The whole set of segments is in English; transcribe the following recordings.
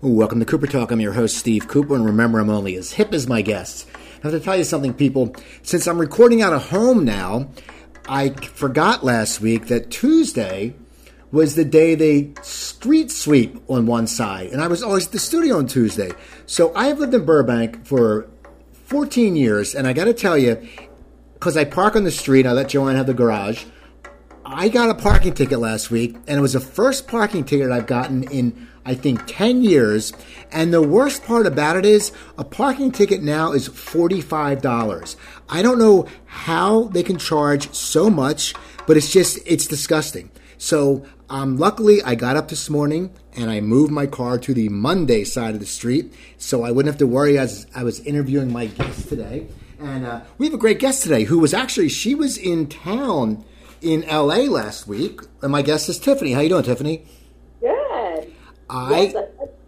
Welcome to Cooper Talk. I'm your host, Steve Cooper, and remember, I'm only as hip as my guests. I have to tell you something, people. Since I'm recording out of home now, I forgot last week that Tuesday was the day they street sweep on one side, and I was always at the studio on Tuesday. So I have lived in Burbank for 14 years, and I got to tell you, because I park on the street, I let Joanne have the garage. I got a parking ticket last week, and it was the first parking ticket I've gotten in I think, 10 years. And the worst part about it is a parking ticket now is $45. I don't know how they can charge so much, but it's just, it's disgusting. So, um, luckily, I got up this morning and I moved my car to the Monday side of the street so I wouldn't have to worry as I was interviewing my guest today. And uh, we have a great guest today who was actually, she was in town in LA last week. And my guest is Tiffany. How you doing, Tiffany? Good. I. Yes,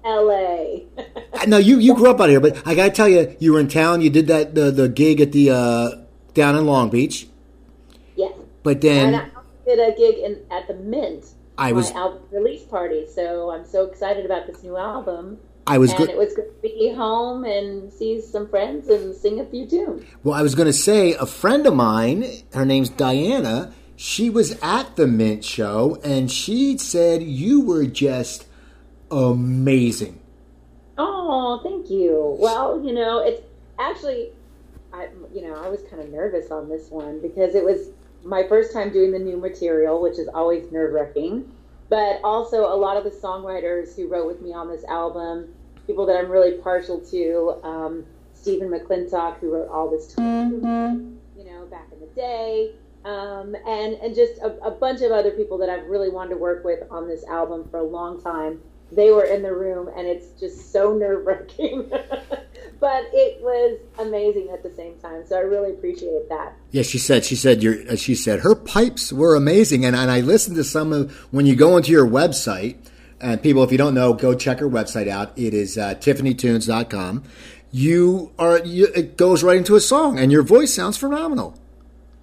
L.A. no, you you grew up out here, but I gotta tell you, you were in town. You did that the the gig at the uh, down in Long Beach. Yes. But then and I did a gig in at the Mint. I was album release party, so I'm so excited about this new album. I was and good. It was good to be home and see some friends and sing a few tunes. Well, I was going to say a friend of mine. Her name's Diana. She was at the Mint show, and she said you were just amazing. Oh, thank you. Well, you know, it's actually, I, you know, I was kind of nervous on this one because it was my first time doing the new material, which is always nerve wracking. But also, a lot of the songwriters who wrote with me on this album, people that I'm really partial to, um, Stephen McClintock, who wrote all this time, you know, back in the day, um, and and just a, a bunch of other people that I've really wanted to work with on this album for a long time they were in the room and it's just so nerve wracking. but it was amazing at the same time. So I really appreciate that. Yeah, she said. She said. Your. Uh, she said her pipes were amazing, and and I listened to some of when you go into your website. And people, if you don't know, go check her website out. It is uh, tiffanytunes.com. You are. You, it goes right into a song, and your voice sounds phenomenal.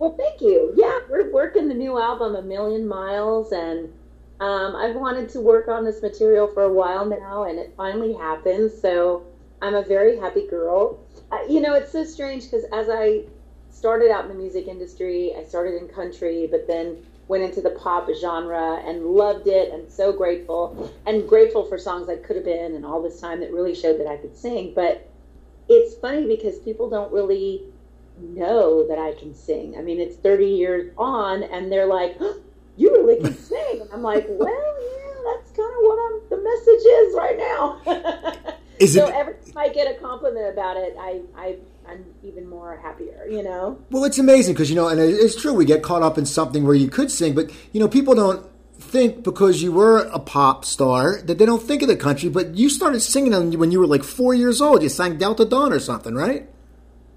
Well, thank you. Yeah, we're working the new album, A Million Miles, and um, I've wanted to work on this material for a while now, and it finally happened. So I'm a very happy girl. Uh, you know, it's so strange because as I started out in the music industry, I started in country, but then went into the pop genre and loved it and so grateful and grateful for songs I could have been and all this time that really showed that I could sing. But it's funny because people don't really know that I can sing. I mean, it's 30 years on and they're like, you really can sing. And I'm like, well, yeah, that's kind of what I'm, the message is right now. Is so it, every time I get a compliment about it, I, I, I'm even more happier, you know? Well, it's amazing because, you know, and it's true, we get caught up in something where you could sing, but, you know, people don't think because you were a pop star that they don't think of the country, but you started singing when you were like four years old. You sang Delta Dawn or something, right?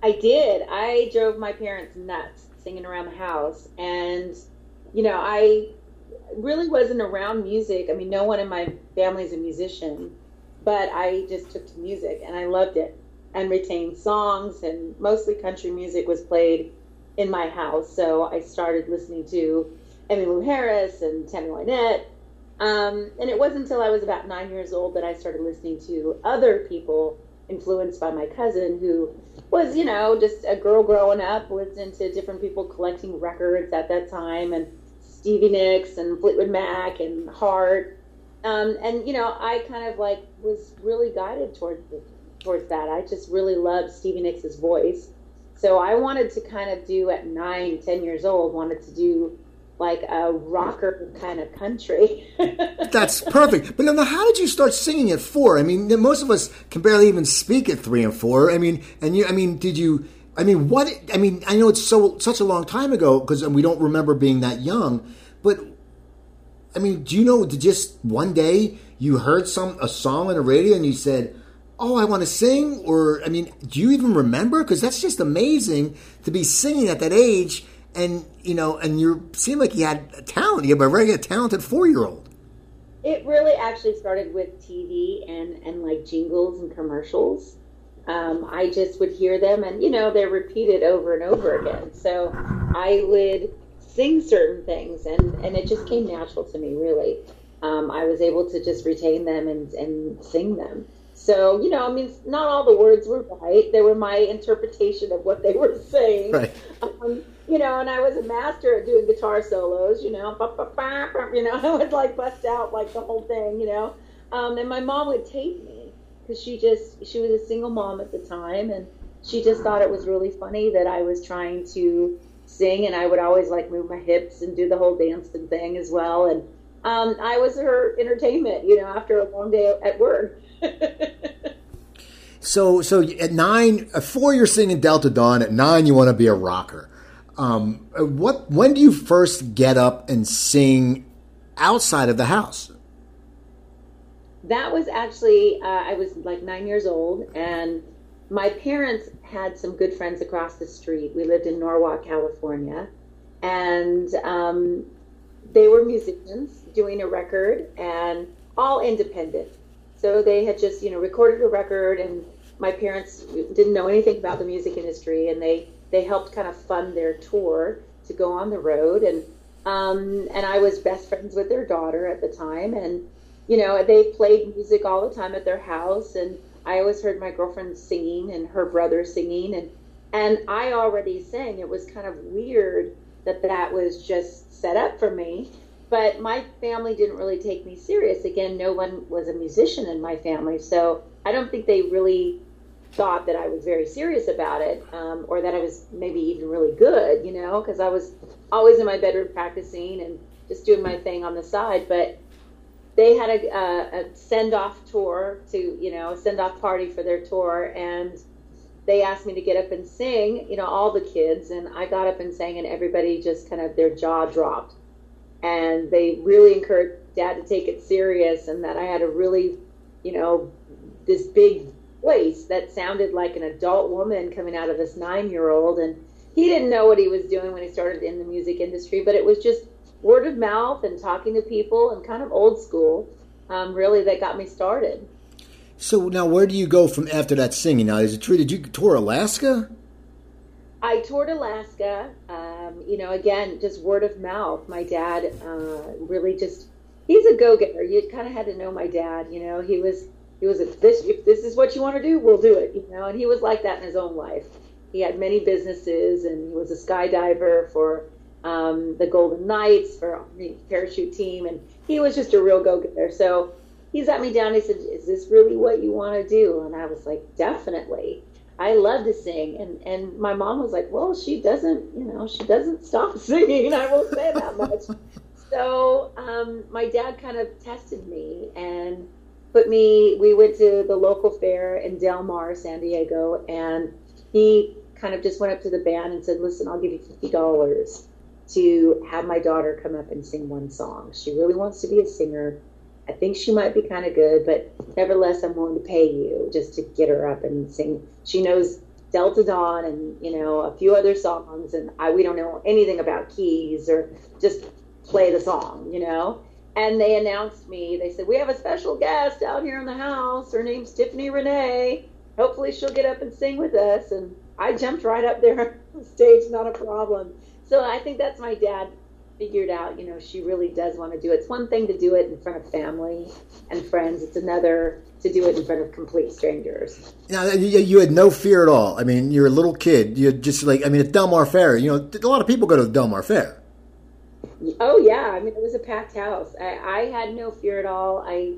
I did. I drove my parents nuts singing around the house. And you know, I really wasn't around music. I mean, no one in my family is a musician, but I just took to music and I loved it and retained songs and mostly country music was played in my house. So I started listening to Emmylou Harris and Tammy Wynette. Um, and it wasn't until I was about nine years old that I started listening to other people influenced by my cousin who was, you know, just a girl growing up, was into different people collecting records at that time and Stevie Nicks and Fleetwood Mac and Heart. Um, and you know, I kind of like was really guided towards towards that. I just really loved Stevie Nicks's voice, so I wanted to kind of do at nine, ten years old, wanted to do like a rocker kind of country. That's perfect. But now, how did you start singing at four? I mean, most of us can barely even speak at three and four. I mean, and you, I mean, did you? I mean, what? I mean, I know it's so such a long time ago because we don't remember being that young. But I mean, do you know? Did just one day you heard some a song on the radio and you said, "Oh, I want to sing," or I mean, do you even remember? Because that's just amazing to be singing at that age, and you know, and you seem like you had a talent. You have a very talented four year old. It really actually started with TV and and like jingles and commercials um, I just would hear them, and you know they're repeated over and over again. So I would sing certain things, and and it just came natural to me, really. um, I was able to just retain them and, and sing them. So, you know, I mean, not all the words were right. They were my interpretation of what they were saying. Right. Um, you know, and I was a master at doing guitar solos, you know, you know, I would like bust out like the whole thing, you know. Um, and my mom would tape me because she just, she was a single mom at the time and she just thought it was really funny that I was trying to sing and I would always like move my hips and do the whole dancing thing as well. And um, I was her entertainment, you know, after a long day at work. so, so at nine, at four, you're singing Delta Dawn. At nine, you want to be a rocker. Um, what? When do you first get up and sing outside of the house? That was actually uh, I was like nine years old, and my parents had some good friends across the street. We lived in Norwalk, California, and um, they were musicians doing a record and all independent. So they had just, you know, recorded a record, and my parents didn't know anything about the music industry, and they they helped kind of fund their tour to go on the road, and um, and I was best friends with their daughter at the time, and you know, they played music all the time at their house, and I always heard my girlfriend singing and her brother singing, and and I already sang. It was kind of weird that that was just set up for me. But my family didn't really take me serious. Again, no one was a musician in my family, so I don't think they really thought that I was very serious about it, um, or that I was maybe even really good, you know, because I was always in my bedroom practicing and just doing my thing on the side. But they had a, a, a send off tour to, you know, a send off party for their tour, and they asked me to get up and sing, you know, all the kids, and I got up and sang, and everybody just kind of their jaw dropped and they really encouraged dad to take it serious and that I had a really, you know, this big voice that sounded like an adult woman coming out of this nine year old. And he didn't know what he was doing when he started in the music industry, but it was just word of mouth and talking to people and kind of old school, um, really, that got me started. So now, where do you go from after that singing? Now, is it true? Did you tour Alaska? I toured Alaska. Um, you know, again, just word of mouth. My dad uh, really just, he's a go getter. You kind of had to know my dad, you know, he was, he was, a, this, if this is what you want to do, we'll do it, you know, and he was like that in his own life. He had many businesses and he was a skydiver for um, the Golden Knights, for the parachute team, and he was just a real go getter. So he sat me down. He said, "Is this really what you want to do?" And I was like, "Definitely." I love to sing, and and my mom was like, well, she doesn't, you know, she doesn't stop singing. I will say that much. so um, my dad kind of tested me and put me. We went to the local fair in Del Mar, San Diego, and he kind of just went up to the band and said, listen, I'll give you fifty dollars to have my daughter come up and sing one song. She really wants to be a singer I think she might be kind of good, but nevertheless, I'm willing to pay you just to get her up and sing. She knows Delta Dawn and you know a few other songs, and I we don't know anything about keys or just play the song, you know. And they announced me. They said we have a special guest out here in the house. Her name's Tiffany Renee. Hopefully, she'll get up and sing with us. And I jumped right up there on stage, not a problem. So I think that's my dad figured out, you know, she really does want to do it. It's one thing to do it in front of family and friends. It's another to do it in front of complete strangers. Now, you had no fear at all. I mean, you're a little kid. You're just like, I mean, at Del Mar Fair, you know, a lot of people go to the Del Mar Fair. Oh yeah, I mean, it was a packed house. I, I had no fear at all. I,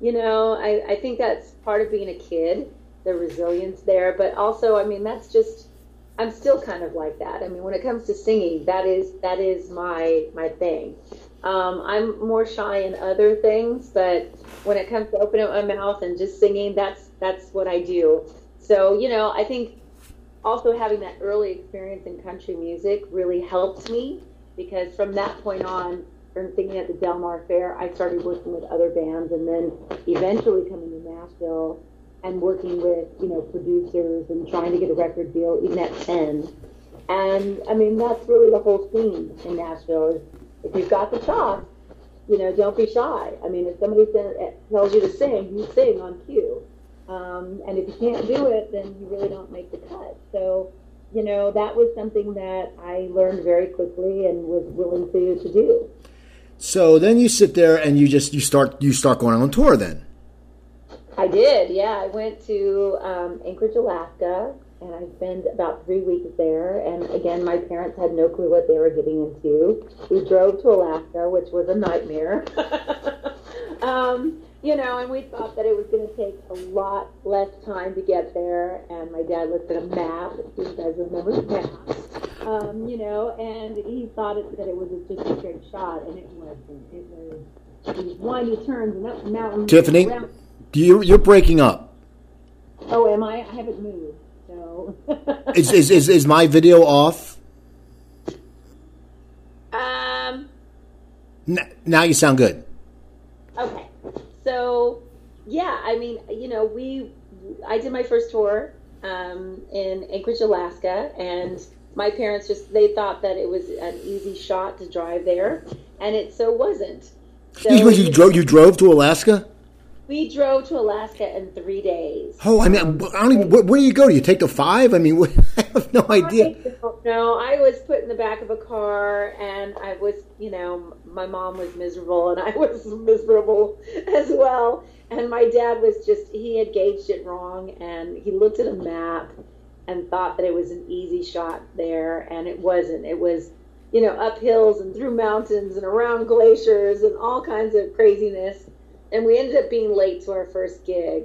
you know, I, I think that's part of being a kid, the resilience there. But also, I mean, that's just I'm still kind of like that. I mean, when it comes to singing, that is that is my my thing. Um, I'm more shy in other things, but when it comes to opening up my mouth and just singing, that's that's what I do. So you know, I think also having that early experience in country music really helped me because from that point on, from singing at the Del Mar Fair, I started working with other bands, and then eventually coming to Nashville and working with you know producers and trying to get a record deal even at 10 and i mean that's really the whole theme in nashville is if you've got the chops you know don't be shy. I mean if somebody tells you to sing you sing on cue. Um, and if you can't do it then you really don't make the cut. So you know that was something that i learned very quickly and was willing to, to do So then you sit there and you just you start you start going on tour then. I did, yeah. I went to um, Anchorage, Alaska, and I spent about three weeks there. And again, my parents had no clue what they were getting into. We drove to Alaska, which was a nightmare. um, you know, and we thought that it was going to take a lot less time to get there. And my dad looked at a map. If you guys remember the map, um, you know, and he thought it, that it was just a straight shot, and it wasn't. It was these windy turns and up mountains. Tiffany, around- you you're breaking up. Oh, am I? I haven't moved. So. Is is is, is my video off? um. N- now you sound good. Okay. So, yeah. I mean, you know, we. I did my first tour um, in Anchorage, Alaska, and my parents just they thought that it was an easy shot to drive there, and it so wasn't. So you, you drove you drove to Alaska. we drove to Alaska in three days. Oh, I mean, I don't even. Where, where do you go? Do you take the five? I mean, what, I have no idea. I don't. I was put in the back of a car, and I was, you know, my mom was miserable, and I was miserable as well. And my dad was just, he had gauged it wrong, and he looked at a map and thought that it was an easy shot there, and it wasn't. It was, you know, up hills and through mountains and around glaciers and all kinds of craziness. And we ended up being late to our first gig.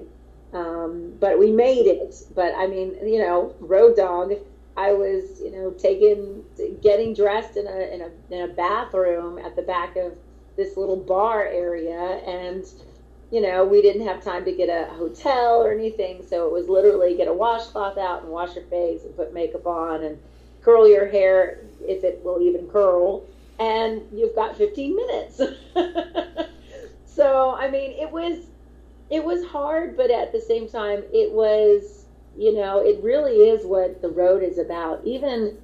Um, but we made it. But I mean, you know, road dog. I was, you know, taking, getting dressed in a in a in a bathroom at the back of this little bar area, and you know, we didn't have time to get a hotel or anything, so it was literally get a washcloth out and wash your face and put makeup on and curl your hair if it will even curl, and you've got 15 minutes. so I mean, it was it was hard, but at the same time, it was you know it really is what the road is about. Even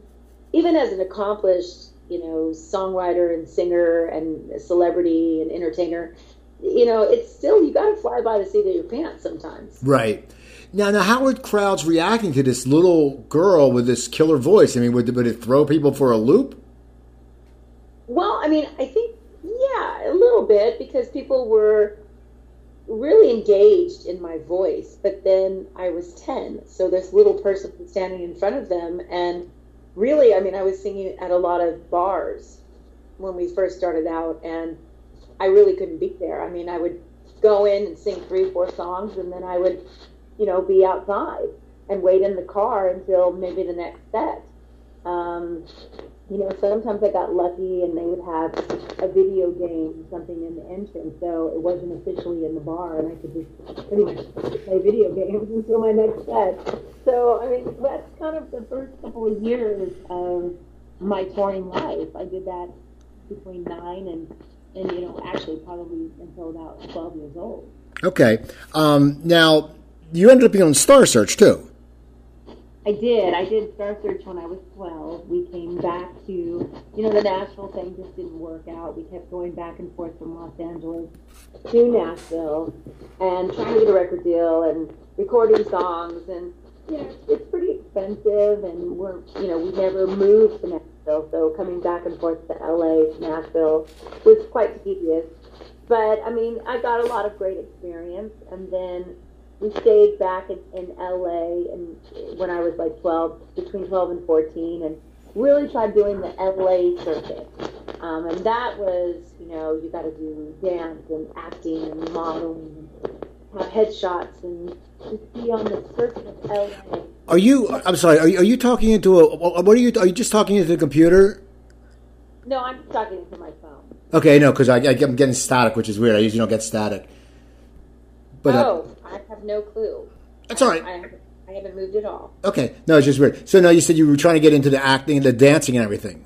even as an accomplished you know songwriter and singer and celebrity and entertainer, you know it's still you got to fly by the seat of your pants sometimes. Right. Now, now, how are crowds reacting to this little girl with this killer voice? I mean, would, would it throw people for a loop? Well, I mean, I think yeah, a little bit because people were really engaged in my voice. But then I was ten, so this little person standing in front of them, and really, I mean, I was singing at a lot of bars when we first started out, and I really couldn't be there. I mean, I would go in and sing three, four songs, and then I would, you know, be outside and wait in the car until maybe the next set. Um, you know, sometimes I got lucky and they would have a video game, something in the entrance, so it wasn't officially in the bar, and I could just pretty much play video games until my next set. So, I mean, that's kind of the first couple of years of my touring life. I did that between nine and, and you know, actually probably until about 12 years old. Okay. Um, now, you ended up being on Star Search too. I did. I did Star Search when I was 12. We came back to, you know, the Nashville thing just didn't work out. We kept going back and forth from Los Angeles to Nashville and trying to get a record deal and recording songs. And, you know, it's pretty expensive and we're, you know, we never moved to Nashville. So coming back and forth to LA, to Nashville was quite tedious. But, I mean, I got a lot of great experience. And then we stayed back in, in LA and when I was like 12, between 12 and 14, and really tried doing the LA circuit. Um, and that was, you know, you got to do dance and acting and modeling and have headshots and just be on the circuit of LA. Are you? I'm sorry. Are you, are you talking into a? What are you? Are you just talking into the computer? No, I'm talking to my phone. Okay, no, because I, I, am getting static, which is weird. I usually don't get static. But uh, oh, I have no clue. That's all right. I, haven't, I haven't moved at all. okay, no, it's just weird. So, no, you said you were trying to get into the acting and the dancing and everything.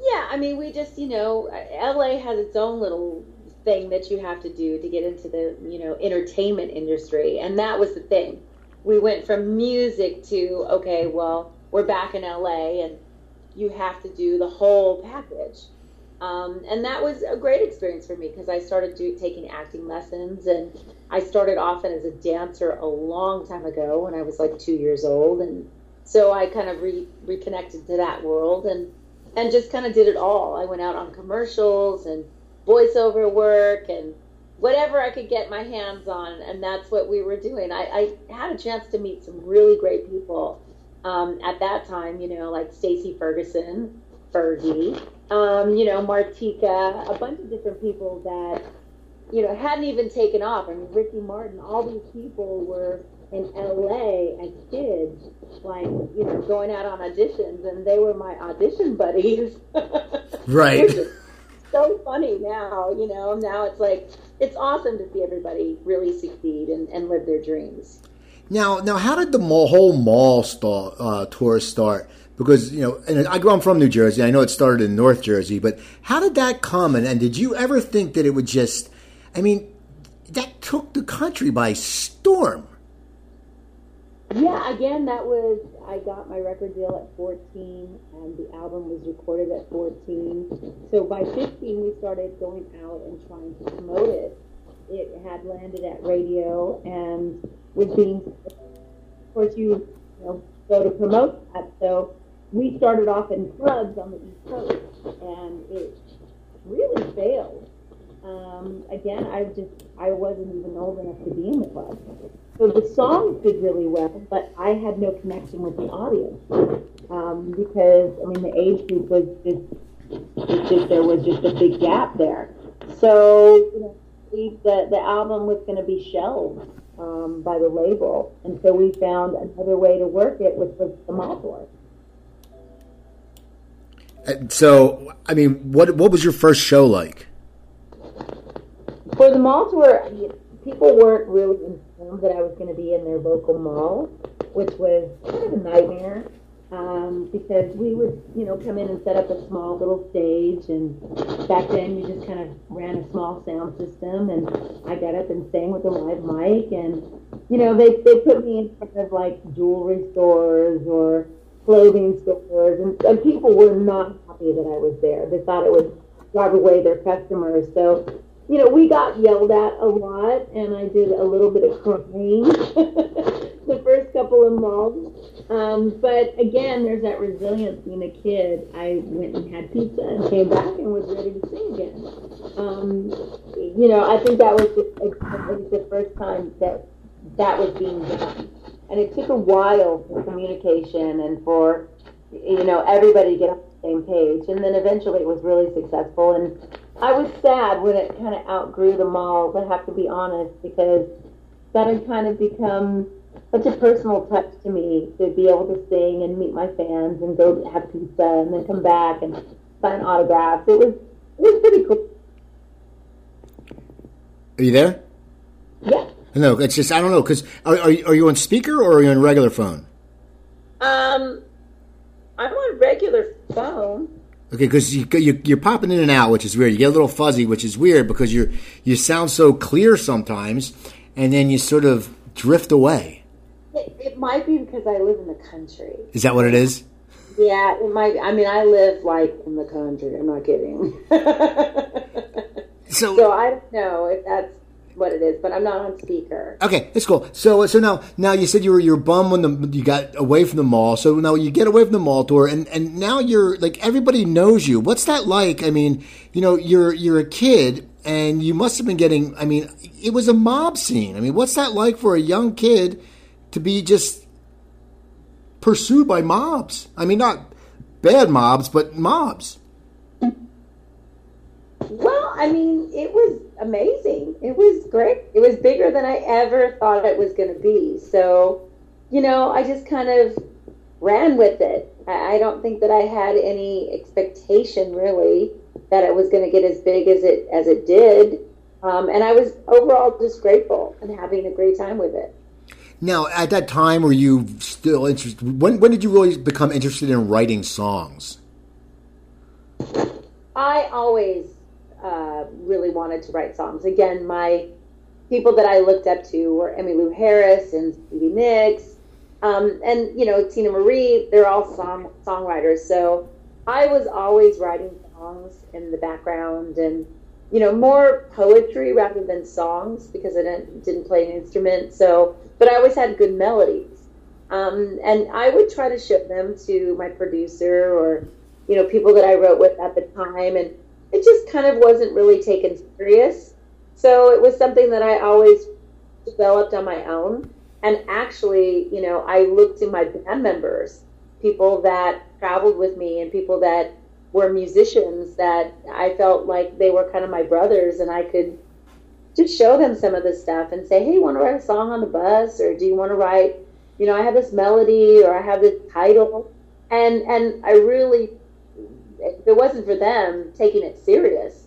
Yeah, I mean, we just, you know, LA has its own little thing that you have to do to get into the, you know, entertainment industry. And that was the thing. We went from music to, okay, well, we're back in LA and you have to do the whole package. Um, and that was a great experience for me because I started do, taking acting lessons and I started off as a dancer a long time ago when I was like two years old. And so I kind of re- reconnected to that world and, and just kind of did it all. I went out on commercials and voiceover work and whatever I could get my hands on, and that's what we were doing. I, I had a chance to meet some really great people um, at that time, you know, like Stacy Ferguson, Fergie, um, you know, Martika, a bunch of different people that, you know, hadn't even taken off. I mean, Ricky Martin, all these people were in LA as kids, like, you know, going out on auditions, and they were my audition buddies. right. so funny now, you know, now it's like, it's awesome to see everybody really succeed and, and live their dreams. Now, now, how did the mall, whole mall start, uh, tour start? Because you know, and I, I'm from New Jersey. I know it started in North Jersey, but how did that come? And, and did you ever think that it would just? I mean, that took the country by storm. Yeah, again, that was I got my record deal at 14, and the album was recorded at 14. So by 15, we started going out and trying to promote it. It had landed at radio and was being, of course, you, you know, go to promote that. So we started off in clubs on the East Coast, and it really failed. Um, again, I just I wasn't even old enough to be in the club. So the songs did really well, but I had no connection with the audience um, because I mean the age group was just, just there was just a big gap there. So you know, the the album was going to be shelved um, by the label, and so we found another way to work it, which was the mall tour. So, I mean, what what was your first show like? For the malls tour, I mean, people weren't really informed that I was going to be in their local mall, which was kind of a nightmare um, because we would, you know, come in and set up a small little stage, and back then you just kind of ran a small sound system, and I got up and sang with a live mic, and you know, they they put me in front of like jewelry stores or clothing stores, and, and people were not happy that I was there. They thought it would drive away their customers. So, you know, we got yelled at a lot, and I did a little bit of crying the first couple of months. Um, but again, there's that resilience being a kid. I went and had pizza and came back and was ready to sing again. Um, you know, I think that was the, the first time that that was being done and it took a while for communication and for you know everybody to get on the same page and then eventually it was really successful and i was sad when it kind of outgrew the malls i have to be honest because that had kind of become such a personal touch to me to be able to sing and meet my fans and go have pizza and then come back and sign autographs it was it was pretty cool are you there yeah no, it's just I don't know because are, are you, are you on speaker or are you on regular phone? Um, I'm on regular phone. Okay, because you, you you're popping in and out, which is weird. You get a little fuzzy, which is weird because you you sound so clear sometimes, and then you sort of drift away. It, it might be because I live in the country. Is that what it is? Yeah, it might. I mean, I live like in the country. I'm not kidding. so, so I don't know if that's what it is, but I'm not on speaker. Okay, that's cool. So, uh, so now, now you said you were your bum when the you got away from the mall. So now you get away from the mall tour, and and now you're like everybody knows you. What's that like? I mean, you know, you're you're a kid, and you must have been getting. I mean, it was a mob scene. I mean, what's that like for a young kid to be just pursued by mobs? I mean, not bad mobs, but mobs. Well, I mean, it was amazing. It was great. It was bigger than I ever thought it was going to be. So, you know, I just kind of ran with it. I, don't think that I had any expectation really that it was going to get as big as it as it did. Um, and I was overall just grateful and having a great time with it. Now, at that time, were you still interested? When when did you really become interested in writing songs? I always uh, really wanted to write songs. Again, my people that I looked up to were Emmylou Harris and Stevie Nicks, um, and you know Teena Marie. They're all song songwriters. So I was always writing songs in the background, and you know more poetry rather than songs because I didn't didn't play an instrument. So, but I always had good melodies, um, and I would try to ship them to my producer or you know people that I wrote with at the time, and it just kind of wasn't really taken serious. So it was something that I always developed on my own. And actually, you know, I looked to my band members, people that traveled with me and people that were musicians that I felt like they were kind of my brothers and I could just show them some of this stuff and say, hey, you want to write a song on the bus? Or do you want to write, you know, I have this melody or I have this title. And, and I really, if it wasn't for them taking it serious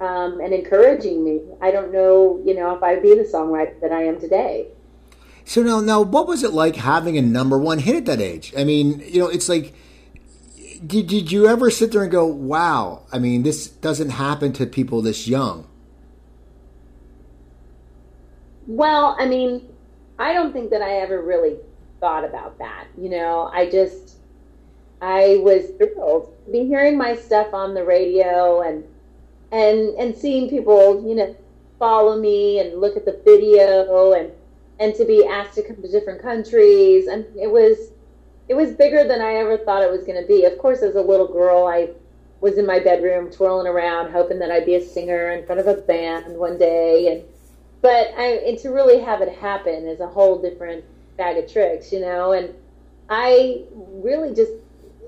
um, and encouraging me, I don't know, you know, if I'd be the songwriter that I am today. So now, now, what was it like having a number one hit at that age? I mean, you know, it's like, did, did you ever sit there and go, wow, I mean, this doesn't happen to people this young? Well, I mean, I don't think that I ever really thought about that. You know, I just, I was thrilled to be hearing my stuff on the radio and, and, and seeing people, you know, follow me and look at the video and, and to be asked to come to different countries. And it was, it was bigger than I ever thought it was going to be. Of course, as a little girl, I was in my bedroom twirling around, hoping that I'd be a singer in front of a band one day. And but I and to really have it happen is a whole different bag of tricks, you know. And I really just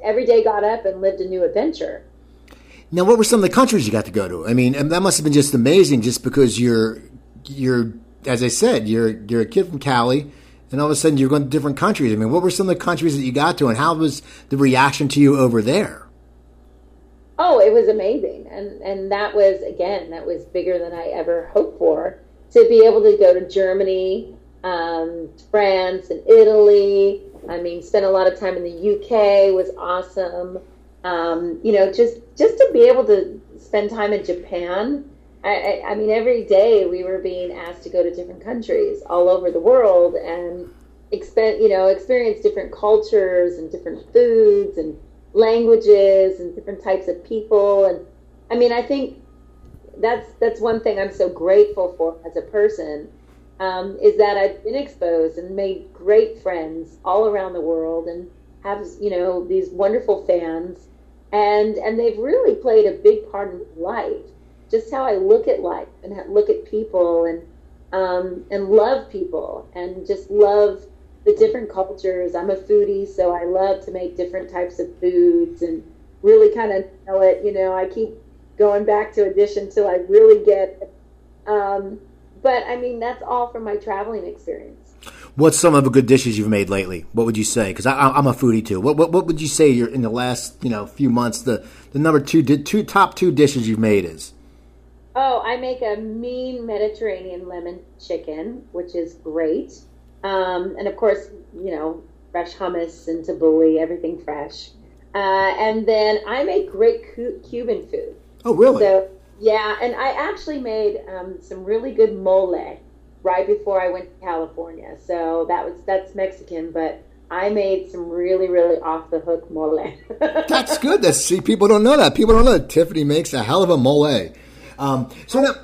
every day got up and lived a new adventure. Now, what were some of the countries you got to go to? I mean, that must have been just amazing, just because you're you're as I said, you're you're a kid from Cali and all of a sudden you're going to different countries. I mean, what were some of the countries that you got to, and how was the reaction to you over there? Oh, it was amazing, and and that was again that was bigger than I ever hoped for. To be able to go to Germany, um, France, and Italy. I mean, spent a lot of time in the UK was awesome. Um, you know, just just to be able to spend time in Japan I, I, mean, every day we were being asked to go to different countries all over the world and expen- you know, experience different cultures and different foods and languages and different types of people. And I mean, I think that's that's one thing I'm so grateful for as a person um, is that I've been exposed and made great friends all around the world and have you know these wonderful fans and and they've really played a big part in life just how I look at life and look at people and um, and love people and just love the different cultures. I'm a foodie, so I love to make different types of foods and really kind of know it. You know, I keep going back to addition until I really get. Um, but I mean, that's all from my traveling experience. What's some of the good dishes you've made lately? What would you say? Because I'm a foodie too. What, what, what would you say you're in the last you know few months the the number two did two top two dishes you've made is? Oh, I make a mean Mediterranean lemon chicken, which is great. Um, and of course, you know, fresh hummus and tabbouleh, everything fresh. Uh, and then I make great Cuban food. Oh, really? So, yeah, and I actually made um, some really good mole right before I went to California. So that was that's Mexican, but I made some really, really off the hook mole. that's good. That's see, people don't know that. People don't know that Tiffany makes a hell of a mole. Um, so now,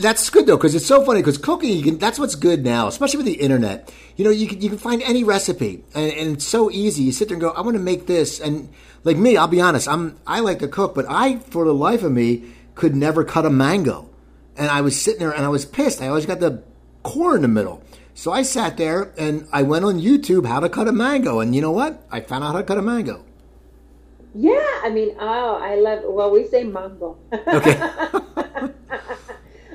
that's good though because it's so funny because cooking you can that's what's good now especially with the internet you know you can, you can find any recipe and, and it's so easy you sit there and go i want to make this and like me i'll be honest i'm i like to cook but i for the life of me could never cut a mango and i was sitting there and i was pissed i always got the core in the middle so i sat there and i went on youtube how to cut a mango and you know what i found out how to cut a mango yeah, I mean, oh, I love. Well, we say mango. Okay.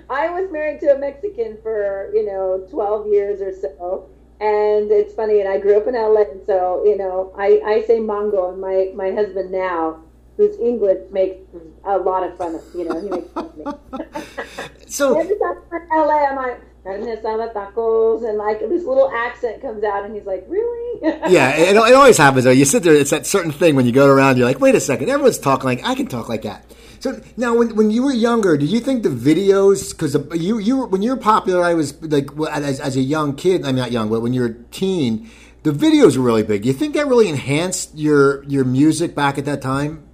I was married to a Mexican for you know twelve years or so, and it's funny. And I grew up in LA, so you know, I I say mango, and my my husband now, who's English, makes a lot of fun of you know he makes fun of me. so every time I'm in LA, I'm like asada tacos, and like this little accent comes out, and he's like, "Really?" yeah, it, it always happens though. You sit there, it's that certain thing when you go around, you're like, "Wait a second, everyone's talking like I can talk like that." So now, when, when you were younger, did you think the videos? Because you you when you were popular, I was like as, as a young kid. I'm not young, but when you're a teen, the videos were really big. Do you think that really enhanced your your music back at that time?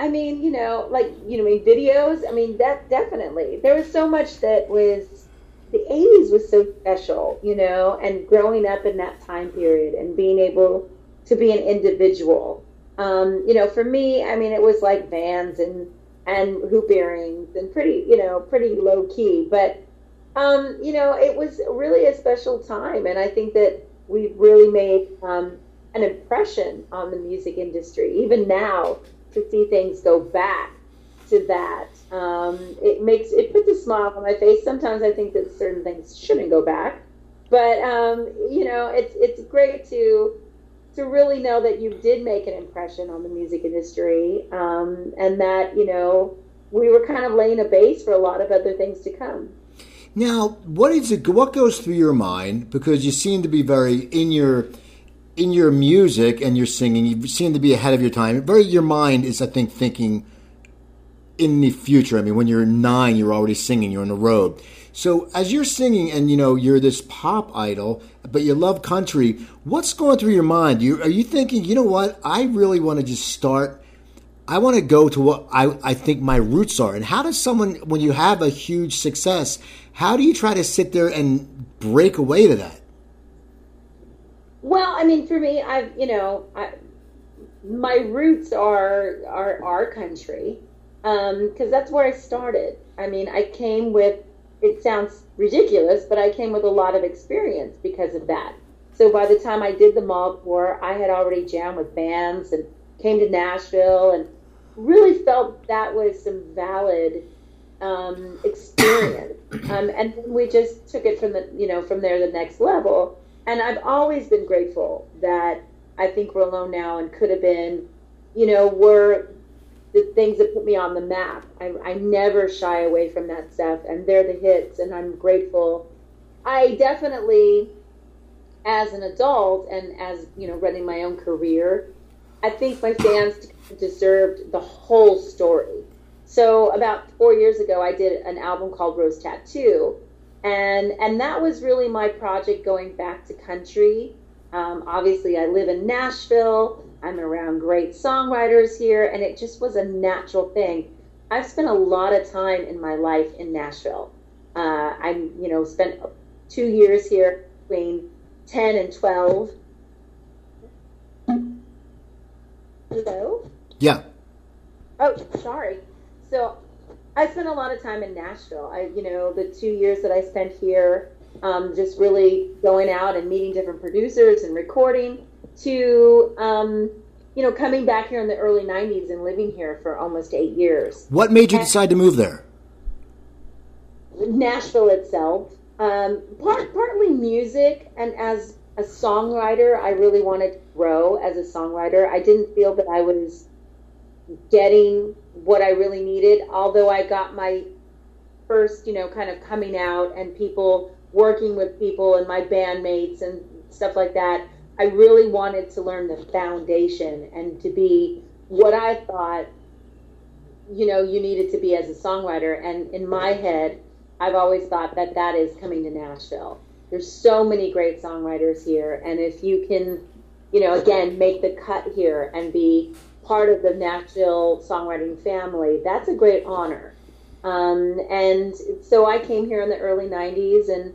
I mean, you know, like you know, I mean, videos. I mean, that definitely. There was so much that was the '80s was so special, you know, and growing up in that time period and being able to be an individual Um, you know, for me, I mean, it was like Vans and and hoop earrings and pretty, you know, pretty low key. But um, you know, it was really a special time, and I think that we've really made um, an impression on the music industry. Even now, to see things go back to that, um, it makes it puts a smile on my face. Sometimes I think that certain things shouldn't go back, but um, you know, it's it's great to to really know that you did make an impression on the music industry, um, and that you know we were kind of laying a base for a lot of other things to come. Now, what is it? What goes through your mind? Because you seem to be very in your in your music and your singing. You seem to be ahead of your time. Very, your mind is, I think, thinking in the future. I mean, when you're nine, you're already singing. You're on the road. So, as you're singing, and you know you're this pop idol, but you love country. What's going through your mind? You, are you thinking, you know what? I really want to just start I want to go to what I, I think my roots are. And how does someone, when you have a huge success, how do you try to sit there and break away to that? Well, I mean, for me, I've, you know, I, my roots are, are our country because um, that's where I started. I mean, I came with, it sounds ridiculous, but I came with a lot of experience because of that. So by the time I did the mall tour, I had already jammed with bands and came to Nashville and really felt that was some valid um, experience. Um, and we just took it from the, you know, from there the next level. And I've always been grateful that I think we're alone now and could have been, you know, were the things that put me on the map. I, I never shy away from that stuff, and they're the hits, and I'm grateful. I definitely, as an adult and as you know, running my own career, I think my fans deserved the whole story. So about four years ago, I did an album called Rose Tattoo, and and that was really my project going back to country. Um, obviously, I live in Nashville. I'm around great songwriters here, and it just was a natural thing. I've spent a lot of time in my life in Nashville. Uh, I'm, you know, spent two years here between 10 and 12. Hello? Yeah. Oh, sorry. So I spent a lot of time in Nashville. I, you know, the two years that I spent here, um, just really going out and meeting different producers and recording, to, um, you know, coming back here in the early '90s and living here for almost eight years. What made you decide to move there? Nashville itself, um, part, partly music, and as a songwriter, I really wanted to grow as a songwriter. I didn't feel that I was getting what I really needed. Although I got my first, you know, kind of coming out and people working with people and my bandmates and stuff like that, I really wanted to learn the foundation and to be what I thought, you know, you needed to be as a songwriter. And in my head, I've always thought that that is coming to Nashville. There's so many great songwriters here, and if you can, you know, again, make the cut here and be part of the Nashville songwriting family, that's a great honor. Um, and so I came here in the early '90s, and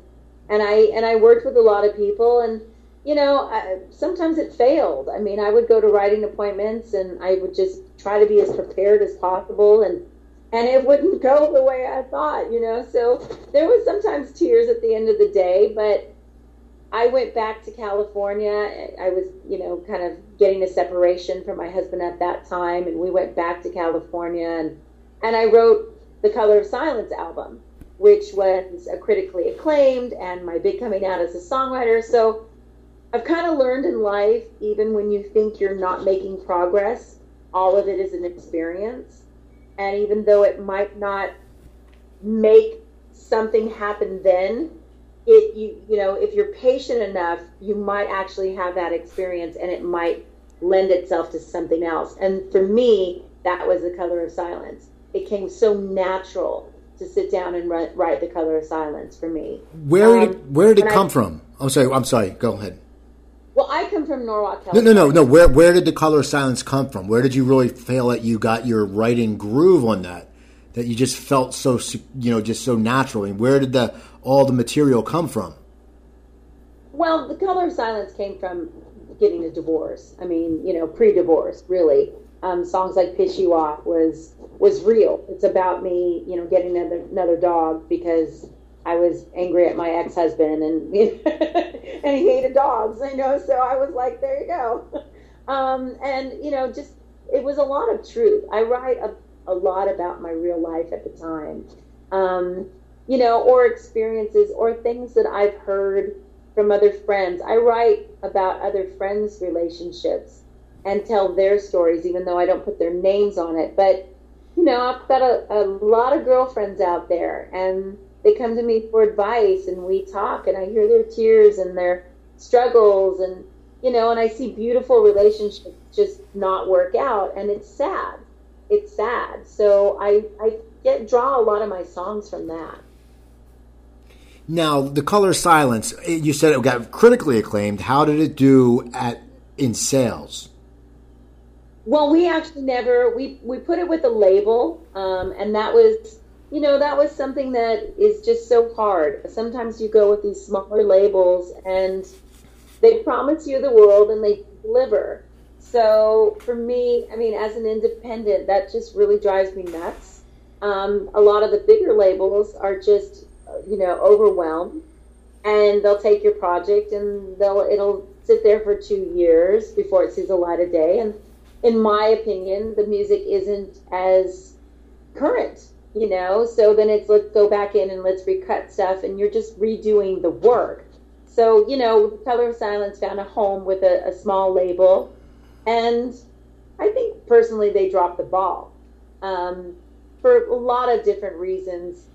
and I and I worked with a lot of people, and you know, I, sometimes it failed. I mean, I would go to writing appointments, and I would just try to be as prepared as possible, and and it wouldn't go the way I thought, you know. So there was sometimes tears at the end of the day, but I went back to California. I was, you know, kind of getting a separation from my husband at that time, and we went back to California, and and I wrote the Color of Silence album, which was critically acclaimed and my big coming out as a songwriter. So I've kind of learned in life, even when you think you're not making progress, all of it is an experience, and even though it might not make something happen then it you you know if you're patient enough you might actually have that experience and it might lend itself to something else. And for me that was the color of silence. It came so natural to sit down and write, write the color of silence for me. Where did um, it, where did it come I, from? I'm sorry i'm sorry go ahead. Well i come from norwalk California. no no no no where where did the color of silence come from? Where did you really feel that you got your writing groove on that that you just felt so you know just so naturally where did the all the material come from well the color of silence came from getting a divorce. I mean, you know, pre-divorce, really. Um, songs like "Piss You Off" was was real. It's about me, you know, getting another another dog because I was angry at my ex husband and and he hated dogs, you know. So I was like, there you go. Um, and you know, just it was a lot of truth. I write a, a lot about my real life at the time, um, you know, or experiences or things that I've heard from other friends. I write about other friends' relationships and tell their stories, even though I don't put their names on it. But you know, I've got a, a lot of girlfriends out there, and they come to me for advice, and we talk, and I hear their tears and their struggles, and you know, and I see beautiful relationships just not work out, and it's sad. It's sad. So I I get draw a lot of my songs from that. Now, the color silence. You said it got critically acclaimed. How did it do at in sales? Well, we actually never we we put it with a label, um, and that was you know that was something that is just so hard. Sometimes you go with these smaller labels, and they promise you the world, and they deliver. So for me, I mean, as an independent, that just really drives me nuts. Um, a lot of the bigger labels are just you know overwhelmed, and they'll take your project and they'll it'll sit there for two years before it sees the light of day, and in my opinion, the music isn't as current, you know? So then it's let's go back in and let's recut stuff, and you're just redoing the work. So, you know, Color of Silence found a home with a, a small label, and I think personally they dropped the ball um, for a lot of different reasons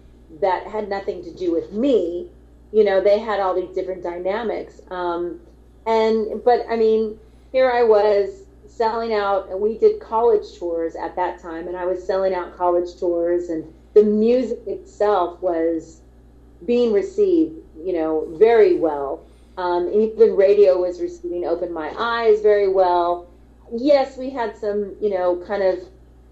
that had nothing to do with me. You know, they had all these different dynamics. Um, and, but I mean, here I was selling out, and we did college tours at that time, and I was selling out college tours, and the music itself was being received, you know, very well. Um, even radio was receiving Open My Eyes very well. Yes, we had some, you know, kind of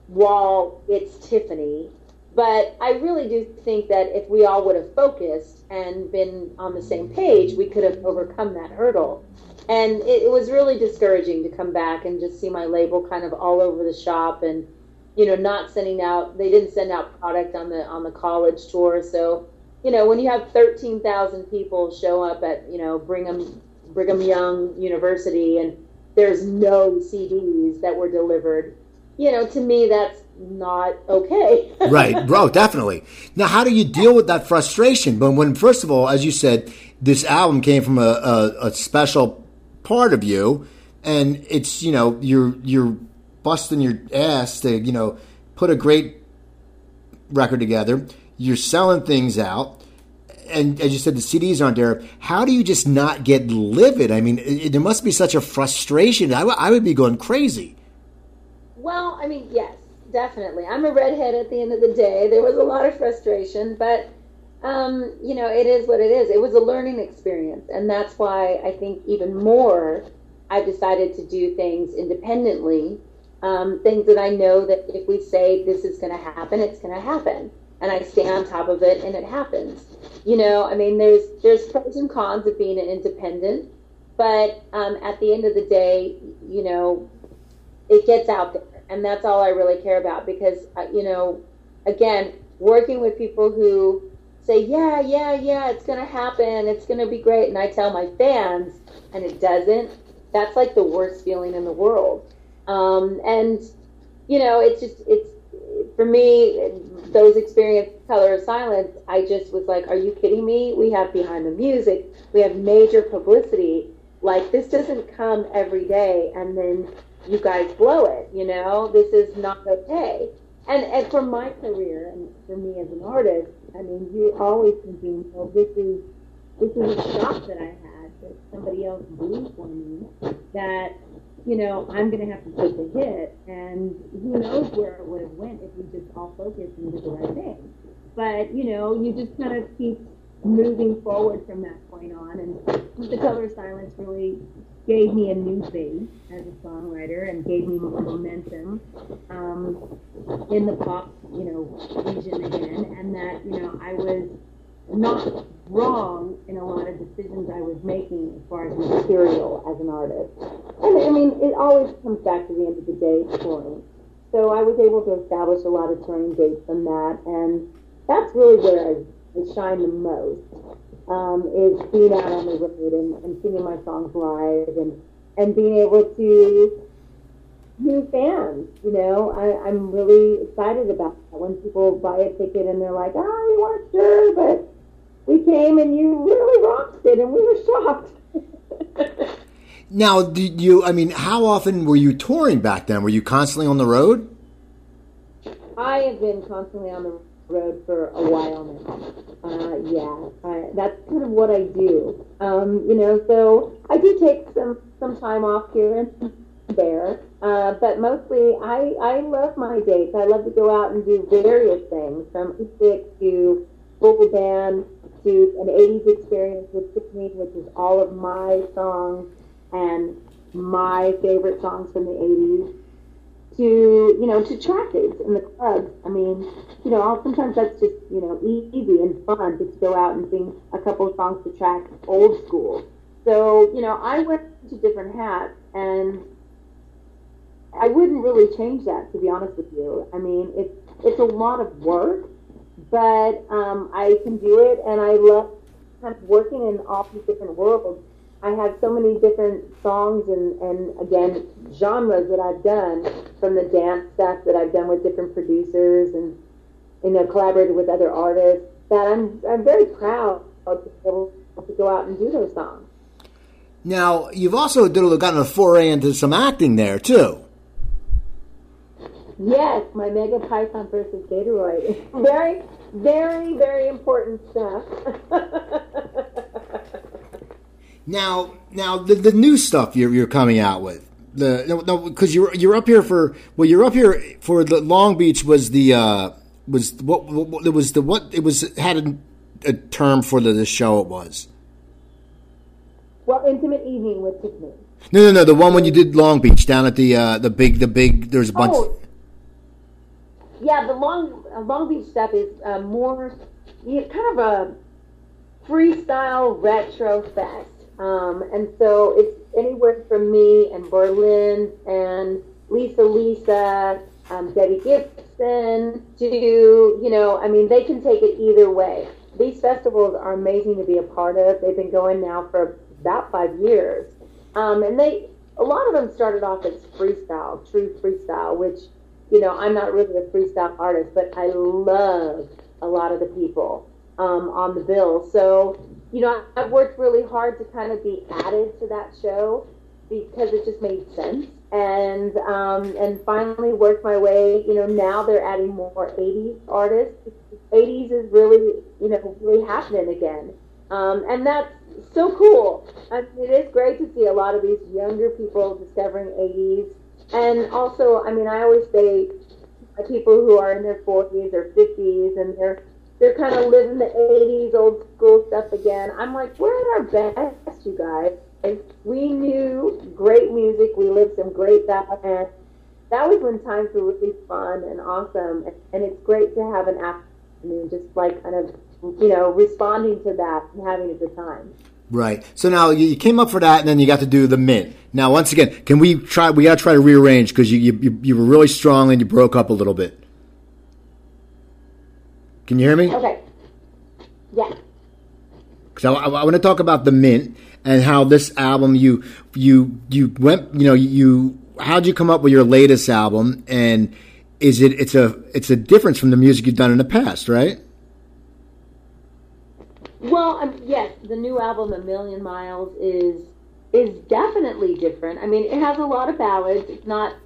wall, it's Tiffany. But I really do think that if we all would have focused and been on the same page, we could have overcome that hurdle and it, it, was really discouraging to come back and just see my label kind of all over the shop and you know not sending out they didn't send out product on the on the college tour so you know when you have 13,000 people show up at you know Brigham Brigham Young University and there's no CDs that were delivered. You know to me that's not okay. Right. Bro definitely. Now how do you deal with that frustration? But when first of all as you said this album came from a, a, a special part of you, and it's you know you're you're busting your ass to you know put a great record together. You're selling things out, and as you said, the CDs aren't there. How do you just not get livid? I mean, it, there must be such a frustration. I, w- I would be going crazy. Well, I mean, yes, definitely. I'm a redhead at the end of the day. There was a lot of frustration, but um, you know, it is what it is. It was a learning experience, and that's why I think even more I've decided to do things independently. Um, things that I know that if we say this is going to happen, it's going to happen, and I stay on top of it, and it happens. You know, I mean, there's there's pros and cons of being an independent, but um, at the end of the day, you know, it gets out there, and that's all I really care about because uh, you know, again, working with people who say, yeah, yeah, yeah, it's to happen. It's to be great. And I tell my fans, and it doesn't, that's like the worst feeling in the world. Um, and, you know, it's just, it's, for me, those experience color of silence, I just was like, are you kidding me? We have behind the music, we have major publicity. Like, this doesn't come every day and then you guys blow it, you know? This is not okay. And, and for my career and for me as an artist, I mean, you're always thinking, well, this is this is a shock that I had that somebody else blew for me. That you know, I'm going to have to take a hit, and who knows where it would have went if we just all focused and did the right thing. But you know, you just kind of keep moving forward from that point on, and the color silence really gave me a new base as a songwriter and gave me more momentum um, in the pop, you know, region again, and that you know I was not wrong in a lot of decisions I was making as far as material as an artist. And I mean, it always comes back to the end of the day touring. So I was able to establish a lot of touring dates from that, and that's really where I, I shine the most. Um, is being out on the road and, and singing my songs live and and being able to new fans. You know, I, I'm really excited about that. When people buy a ticket and they're like, "Oh, we weren't sure, but we came and you really rocked it, and we were shocked." now, did you? I mean, how often were you touring back then? Were you constantly on the road? I have been constantly on the road for a while now. Uh, yeah, I, that's kind of what I do. Um, you know, so I do take some some time off here and there, uh, but mostly I I love my dates. I love to go out and do various things, from acoustic to full band an 80s experience with Tiffany, which is all of my songs and my favorite songs from the 80s to you know to track dates in the clubs. I mean, you know, sometimes that's just you know easy and fun just to go out and sing a couple of songs to track old school. So you know, I went to different hats, and I wouldn't really change that to be honest with you. I mean, it's it's a lot of work, but um, I can do it, and I love kind of working in all these different worlds I have so many different songs and, and again genres that I've done from the dance stuff that I've done with different producers and you know collaborated with other artists that I'm I'm very proud of to be able to go out and do those songs. Now you've also gotten a foray into some acting there too. Yes, my Mega Python versus Gatoroid. very, very, very important stuff. Now, now the, the new stuff you're you're coming out with the no because you're you're up here for well you're up here for the Long Beach was the uh, was what, what it was the what it was had a, a term for the, the show it was. Well, intimate evening with Tiffany. No, no, no. The one when you did Long Beach down at the uh, the big the big. There's a bunch. Oh. Yeah, the Long uh, Long Beach stuff is uh, more kind of a freestyle retro fest. Um, and so it's anywhere from me and Berlin and Lisa Lisa, um, Debbie Gibson to, you know, I mean, they can take it either way. These festivals are amazing to be a part of. They've been going now for about five years. Um, and they, a lot of them started off as freestyle, true freestyle, which, you know, I'm not really a freestyle artist, but I love a lot of the people um, on the bill. So you know, I've worked really hard to kind of be added to that show because it just made sense. And um, and finally worked my way. You know, now they're adding more '80s artists. '80s is really, you know, really happening again, um, and that's so cool. I mean, it is great to see a lot of these younger people discovering '80s, and also, I mean, I always say people who are in their 40s or 50s and they're they're kind of living the 80s old school stuff again. I'm like, we're at our best, you guys. And we knew great music. We lived some great stuff. And that was when times were really fun and awesome. And it's great to have an afternoon just like kind of, you know, responding to that and having a good time. Right. So now you came up for that, and then you got to do the mint. Now, once again, can we try? We got to try to rearrange because you, you you were really strong and you broke up a little bit. Can you hear me? Okay. Yeah. I, I, I want to talk about the Mint and how this album you you you went you know you how'd you come up with your latest album and is it it's a it's a difference from the music you've done in the past, right? Well, um, yes, the new album, A Million Miles, is is definitely different. I mean, it has a lot of ballads. It's not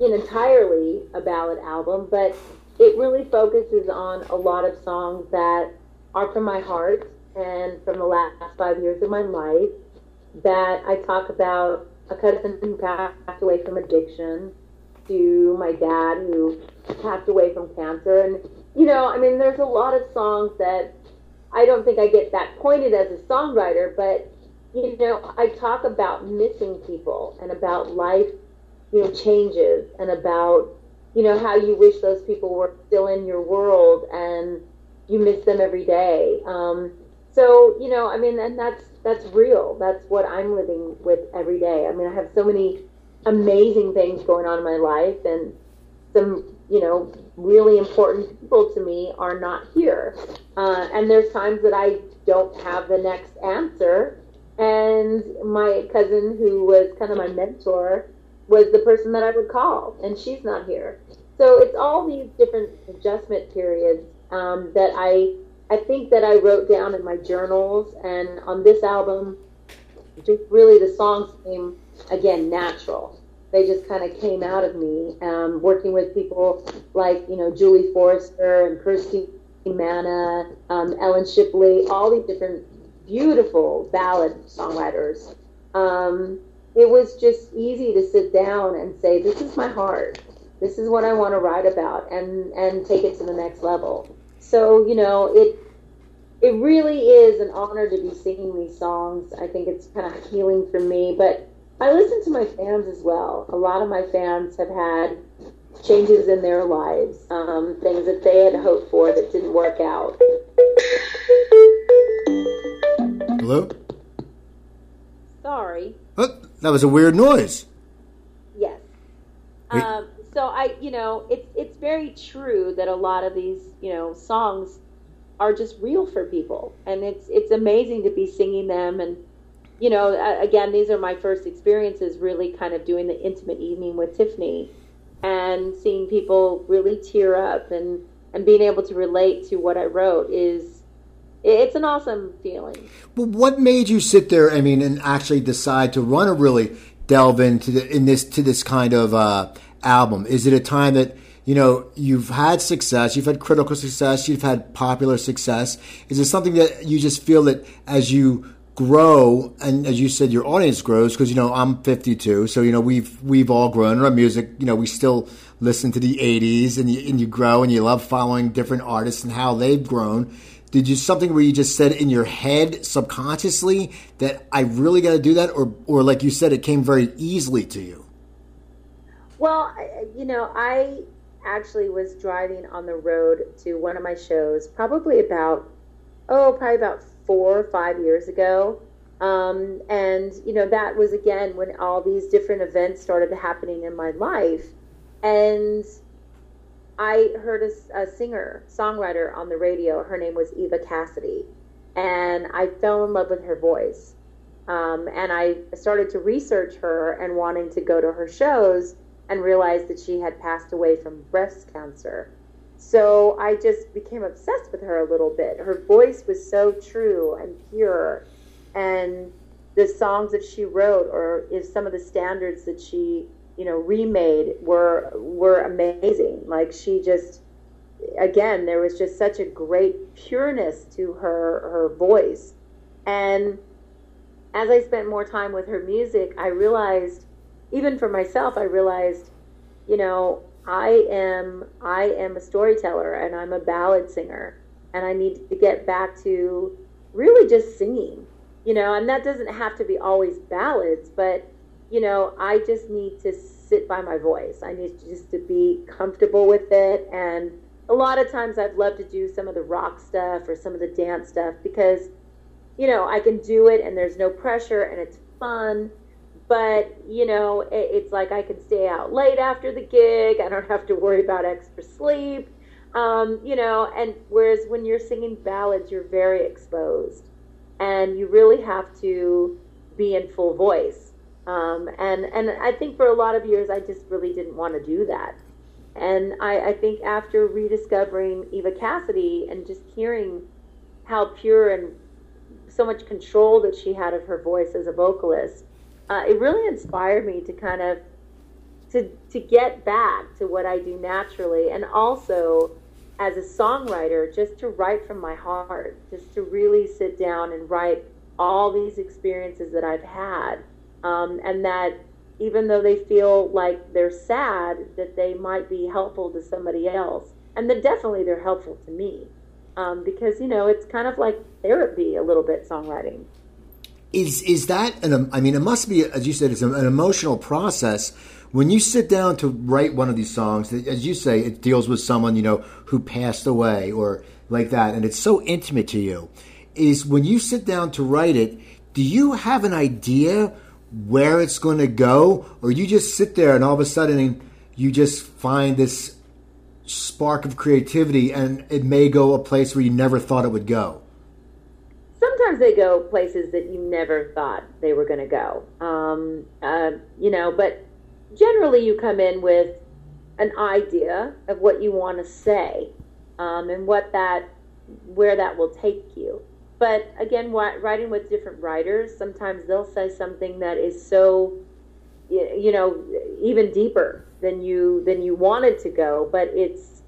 entirely a ballad album, but it really focuses on a lot of songs that are from my heart and from the last five years of my life that I talk about a cousin who passed away from addiction to my dad who passed away from cancer. And, you know, I mean, there's a lot of songs that I don't think I get that pointed as a songwriter, but, you know, I talk about missing people and about life, you know, changes and about you know, how you wish those people were still in your world and you miss them every day. Um, so you know, I mean, and that's that's real. That's what I'm living with every day. I mean, I have so many amazing things going on in my life, and some you know really important people to me are not here. Uh, and there's times that I don't have the next answer. And my cousin, who was kind of my mentor, was the person that I would call, and she's not here. So it's all these different adjustment periods um, that I I think that I wrote down in my journals, and on this album, just really the songs came again natural. They just kind of came out of me. Um, working with people like you know Julie Forrester and Kirsti Manna, um, Ellen Shipley, all these different beautiful ballad songwriters. Um, it was just easy to sit down and say, "This is my heart. This is what I want to write about," and and take it to the next level. So you know, it it really is an honor to be singing these songs. I think it's kind of healing for me, but I listen to my fans as well. A lot of my fans have had changes in their lives, um, things that they had hoped for that didn't work out. Hello? Sorry. Oh, that was a weird noise. Yes. Um, so I, you know, it's it's very true that a lot of these, you know, songs are just real for people, and it's it's amazing to be singing them. And you know, again, these are my first experiences, really kind of doing the intimate evening with Tiffany, and seeing people really tear up and and being able to relate to what I wrote is it's an awesome feeling. But what made you sit there? I mean, and actually decide to run to really delve into the, in this to this kind of uh, album? Is it a time that you know you've had success, you've had critical success, you've had popular success? Is it something that you just feel that as you grow and as you said your audience grows because you know I'm 52 so you know we've we've all grown our music you know we still listen to the 80s and you, and you grow and you love following different artists and how they've grown did you something where you just said in your head subconsciously that I really got to do that, or or like you said, it came very easily to you? Well, you know, I actually was driving on the road to one of my shows, probably about oh, probably about four or five years ago. Um, and you know that was again when all these different events started happening in my life and I heard a, a singer, songwriter on the radio. Her name was Eva Cassidy, and I fell in love with her voice. Um, and I started to research her and wanting to go to her shows and realized that she had passed away from breast cancer. So I just became obsessed with her a little bit. Her voice was so true and pure, and the songs that she wrote, or if some of the standards that she you know remade were were amazing. Like she just again there was just such a great pureness to her her voice. And as i spent more time with her music i realized even for myself i realized you know i am i am a storyteller and i'm a ballad singer and i need to get back to really just singing you know and that doesn't have to be always ballads but you know, I just need to sit by my voice. I need just to be comfortable with it. And a lot of times I've loved to do some of the rock stuff or some of the dance stuff because, you know, I can do it and there's no pressure and it's fun. But, you know, it, it's like I can stay out late after the gig. I don't have to worry about extra sleep. Um, you know, and whereas when you're singing ballads, you're very exposed and you really have to be in full voice um, and and I think for a lot of years I just really didn't want to do that. And I, I think after rediscovering Eva Cassidy and just hearing how pure and so much control that she had of her voice as a vocalist, uh, it really inspired me to kind of to to get back to what I do naturally, and also as a songwriter, just to write from my heart, just to really sit down and write all these experiences that I've had. Um, and that even though they feel like they're sad, that they might be helpful to somebody else, and that definitely they're helpful to me, um, because you know it's kind of like therapy a little bit songwriting. Is is that an? I mean, it must be as you said, it's an emotional process when you sit down to write one of these songs. As you say, it deals with someone you know who passed away or like that, and it's so intimate to you is when you sit down to write it, do you have an idea where it's going to go, or you just sit there and all of a sudden you just find this spark of creativity and it may go a place where you never thought it would go? Sometimes they go places that you never thought they were going to go. Um, uh, you know, but generally you come in with an idea of what you want to say um, and what that where that will take you. But again writing with different writers sometimes they'll say something that is so you know even deeper than you than you wanted to go but it's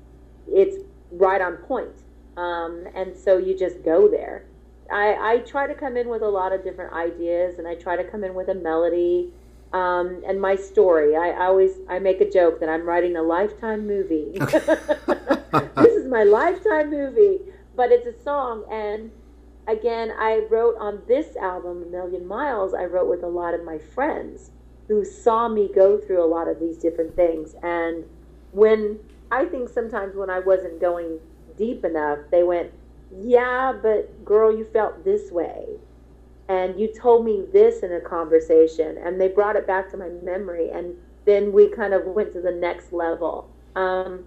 it's right on point. Um, and so you just go there I, I try to come in with a lot of different ideas and i try to come in with a melody um, and my story. I, I always I make a joke that I'm writing a lifetime movie. Okay. this is my lifetime movie, but it's a song. And again, I wrote on this album, A Million Miles. I wrote with a lot of my friends who saw me go through a lot of these different things. And when I think sometimes when I wasn't going deep enough, they went, "Yeah, but girl, you felt this way." and you told me this in a conversation and they brought it back to my memory and then we kind of went to the next level um,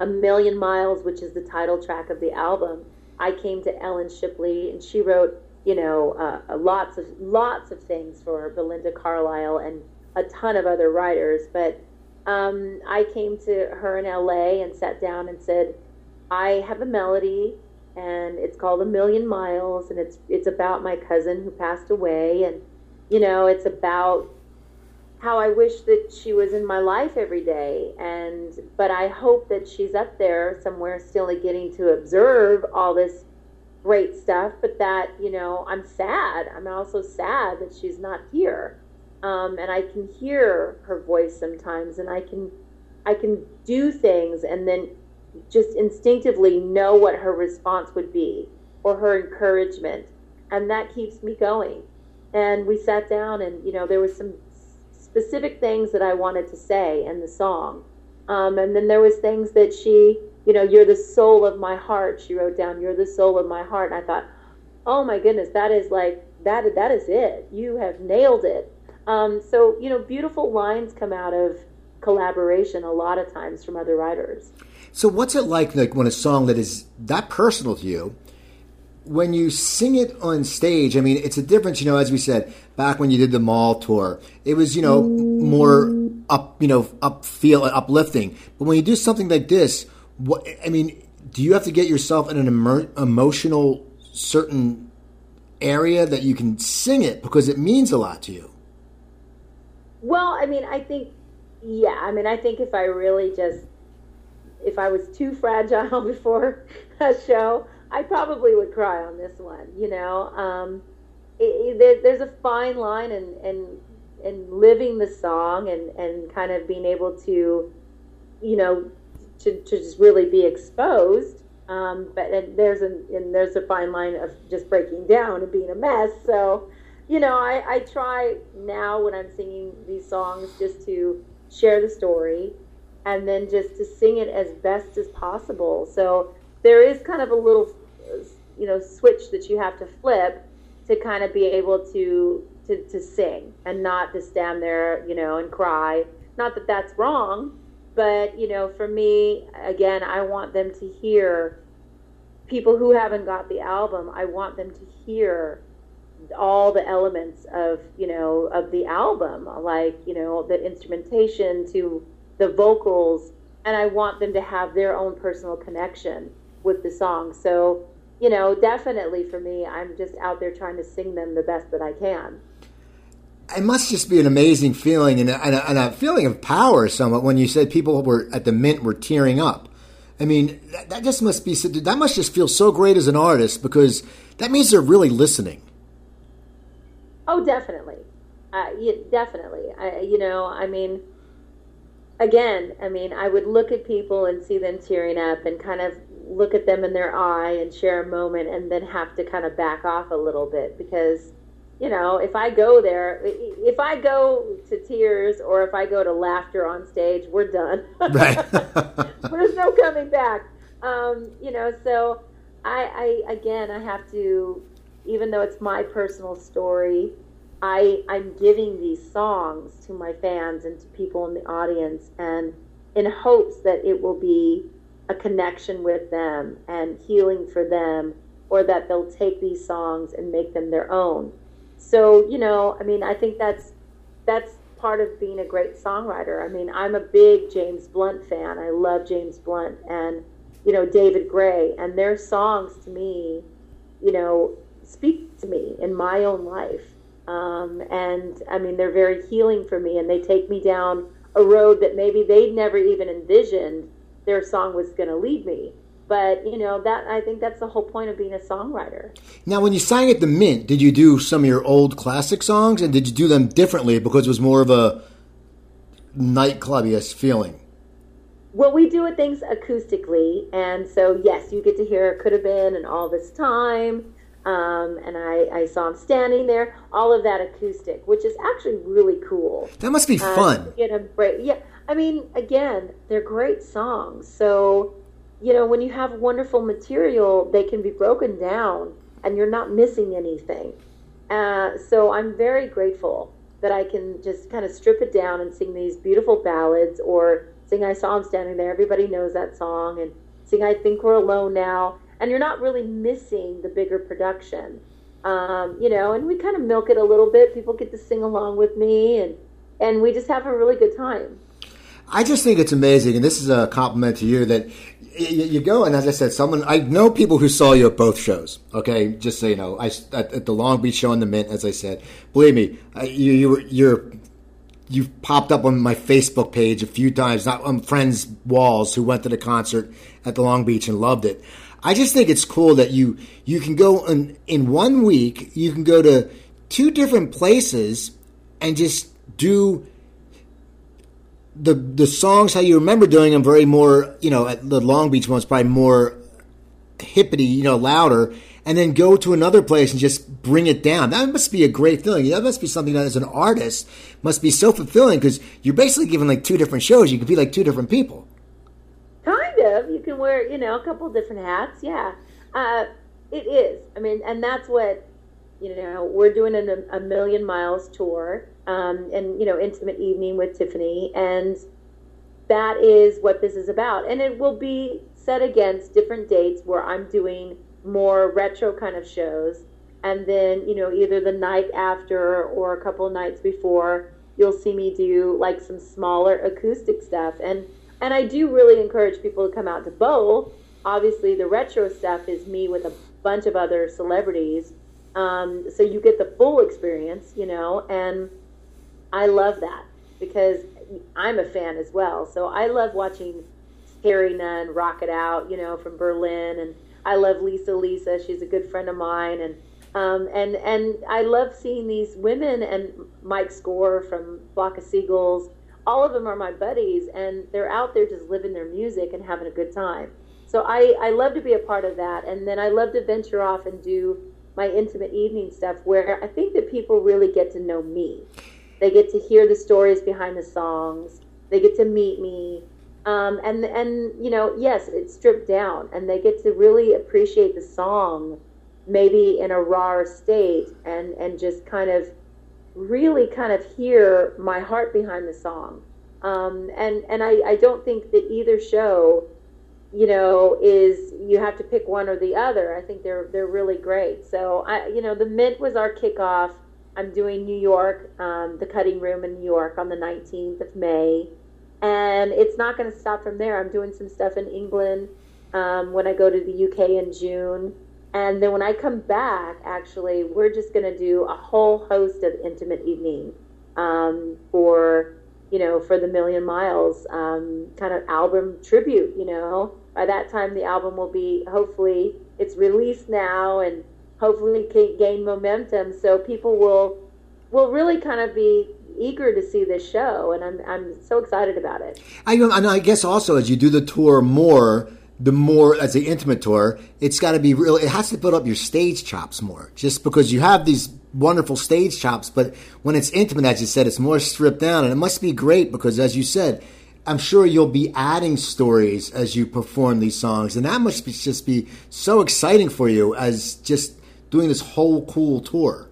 a million miles which is the title track of the album i came to ellen shipley and she wrote you know uh, lots of lots of things for belinda carlisle and a ton of other writers but um, i came to her in la and sat down and said i have a melody and it's called A Million Miles, and it's it's about my cousin who passed away, and you know, it's about how I wish that she was in my life every day, and but I hope that she's up there somewhere, still getting to observe all this great stuff. But that you know, I'm sad. I'm also sad that she's not here, um, and I can hear her voice sometimes, and I can I can do things, and then just instinctively know what her response would be or her encouragement. And that keeps me going. And we sat down and, you know, there was some specific things that I wanted to say in the song. Um, and then there was things that she, you know, you're the soul of my heart. She wrote down, you're the soul of my heart. And I thought, oh my goodness, that is like, that, that is it. You have nailed it. Um, so, you know, beautiful lines come out of collaboration a lot of times from other writers. So, what's it like, like when a song that is that personal to you, when you sing it on stage? I mean, it's a difference, you know. As we said back when you did the mall tour, it was you know more up, you know, up feel uplifting. But when you do something like this, what I mean, do you have to get yourself in an emer- emotional certain area that you can sing it because it means a lot to you? Well, I mean, I think, yeah, I mean, I think if I really just if I was too fragile before a show, I probably would cry on this one. You know, um, it, it, there's a fine line in, in in living the song and and kind of being able to, you know, to, to just really be exposed. Um, but there's a and there's a fine line of just breaking down and being a mess. So, you know, I, I try now when I'm singing these songs just to share the story and then just to sing it as best as possible. So there is kind of a little, uh, you know, switch that you have to flip to kind of be able to to, to sing and not to stand there, you know, and cry. Not that that's wrong, but you know, for me, again, I want them to hear people who haven't got the album. I want them to hear all the elements of you know of the album, like you know the instrumentation to the vocals and I want them to have their own personal connection with the song. So, you know, definitely for me, I'm just out there trying to sing them the best that I can. It must just be an amazing feeling and a, and a, feeling of power, somewhat, when you said people were at the Mint were tearing up. I mean, that, that just must be that must just feel so great as an artist because that means they're really listening. Oh, definitely, uh, yeah, definitely. I, you know, I mean, again, I mean, I would look at people and see them tearing up and kind of look at them in their eye and share a moment and then have to kind of back off a little bit because, you know, if I go there, if I go to tears or if I go to laughter on stage, we're done. Right. There's no coming back. Um, you know, so I, I again, I have to, even though it's my personal story, I I'm giving these songs to my fans and to people in the audience, and in hopes that it will be a connection with them and healing for them, or that they'll take these songs and make them their own. So you know, I mean, I think that's that's part of being a great songwriter. I mean, I'm a big James Blunt fan. I love James Blunt and you know David Gray, and their songs to me, you know, speak to me in my own life. Um, and I mean, they're very healing for me, and they take me down a road that maybe they'd never even envisioned their song was going to lead me. But you know that I think that's the whole point of being a songwriter. Now, when you sang at the Mint, did you do some of your old classic songs, and did you do them differently because it was more of a nightclubbiest feeling? Well, we do things acoustically, and so yes, you get to hear "Could Have Been" and "All This Time." Um, and I, I, saw him standing there, all of that acoustic, which is actually really cool. That must be uh, fun. get a break. Yeah, I mean, again, they're great songs. So you know, when you have wonderful material, they can be broken down and you're not missing anything. Uh, so I'm very grateful that I can just kind of strip it down and sing these beautiful ballads or sing I Saw Him Standing There. Everybody knows that song. And sing I Think We're Alone Now. And you're not really missing the bigger production. Um, you know, and we kind of milk it a little bit. People get to sing along with me and, and we just have a really good time. I just think it's amazing, and this is a compliment to you that you, go and as I said, someone I know people who saw you at both shows. Okay, just so you know, I at, at the Long Beach show in the Mint, as I said. Believe me, you you were you're you've popped up on my Facebook page a few times, not on friends' walls who went to the concert at the Long Beach and loved it. I just think it's cool that you you can go in in one week. You can go to two different places and just do the the songs how you remember doing them very more you know at the Long Beach ones probably more hippity you know louder and then go to another place and just bring it down. That must be a great feeling. That must be something that as an artist must be so fulfilling because you're basically giving like two different shows. You could be like two different people wear you know a couple different hats. Yeah. Uh, it is. I mean and that's what you know we're doing a, a million miles tour um, and you know intimate evening with Tiffany, and that is what this is about. And it will be set against different dates where I'm doing more retro kind of shows, and then you know either the night after or a couple nights before you'll see me do like some smaller acoustic stuff. And and I do really encourage people to come out to both. Obviously, the retro stuff is me with a bunch of other celebrities, um, so you get the full experience, you know, and I love that because I'm a fan as well. So I love watching Terri Nunn rock it out, you know, from Berlin, and I love Lisa Lisa. She's a good friend of mine, and um, and and I love seeing these women and Mike Score from Flock of Seagulls. All of them are my buddies, and they're out there just living their music and having a good time. So I, I love to be a part of that, and then I love to venture off and do my intimate evening stuff where I think that people really get to know me. They get to hear the stories behind the songs. They get to meet me. Um, and and you know, yes, it's stripped down, and they get to really appreciate the song, maybe in a raw state, and and just kind of really kind of hear my heart behind the song. Um, and and I, I don't think that either show, you know, is you have to pick one or the other. I think they're they're really great. So I you know, the Mint was our kickoff I'm doing New York, um, the cutting room in New York on the 19th of May. And it's not going to stop from there. I'm doing some stuff in England um, when I go to the UK in June. And then when I come back, actually, we're just going to do a whole host of intimate evening um, for, you know, for the Million Miles um, kind of album tribute. You know, by that time the album will be hopefully it's released now and hopefully gain momentum so people will will really kind of be eager to see this show and I'm I'm so excited about it. I and I guess also as you do the tour more the more as the intimate tour, it's got to be real. It has to build up your stage chops more, just because you have these wonderful stage chops. But when it's intimate, as you said, it's more stripped down, and it must be great because, as you said, I'm sure you'll be adding stories as you perform these songs, and that must be, just be so exciting for you as just doing this whole cool tour.